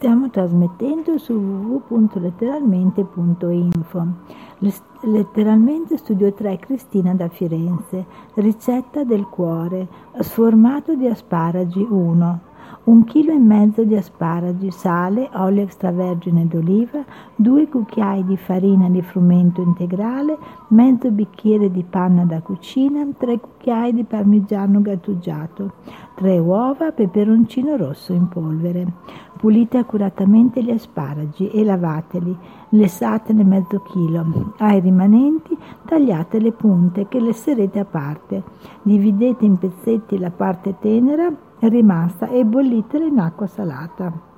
Stiamo trasmettendo su www.letteralmente.info. Letteralmente Studio 3 Cristina da Firenze. Ricetta del cuore. Sformato di asparagi 1 un chilo e mezzo di asparagi, sale, olio extravergine d'oliva, due cucchiai di farina di frumento integrale, mezzo bicchiere di panna da cucina, tre cucchiai di parmigiano grattugiato, tre uova, peperoncino rosso in polvere. Pulite accuratamente gli asparagi e lavateli, lessatene mezzo chilo. Ai rimanenti tagliate le punte che lesserete a parte. Dividete in pezzetti la parte tenera rimasta e bollitela in acqua salata.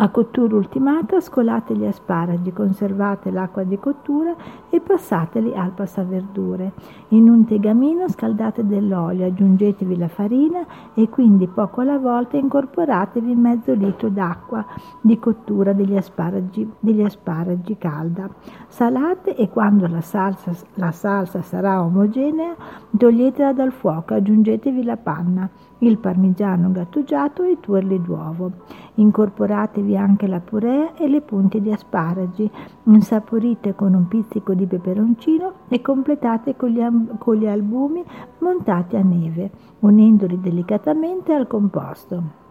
A cottura ultimata scolate gli asparagi, conservate l'acqua di cottura e passateli al passaverdure. In un tegamino scaldate dell'olio, aggiungetevi la farina e quindi poco alla volta incorporatevi mezzo litro d'acqua di cottura degli asparagi, degli asparagi calda. Salate e quando la salsa, la salsa sarà omogenea toglietela dal fuoco, aggiungetevi la panna il parmigiano grattugiato e i tuorli d'uovo. Incorporatevi anche la purea e le punte di asparagi, insaporite con un pizzico di peperoncino e completate con gli, con gli albumi montati a neve, unendoli delicatamente al composto.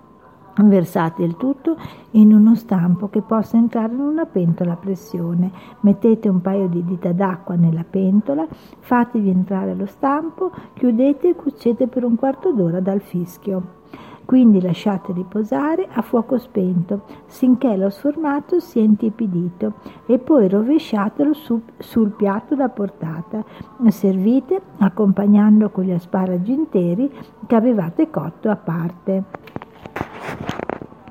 Versate il tutto in uno stampo che possa entrare in una pentola a pressione. Mettete un paio di dita d'acqua nella pentola, fatevi entrare lo stampo, chiudete e cuocete per un quarto d'ora dal fischio. Quindi lasciate riposare a fuoco spento finché lo sformato sia intiepidito e poi rovesciatelo su, sul piatto da portata. Servite accompagnando con gli asparagi interi che avevate cotto a parte.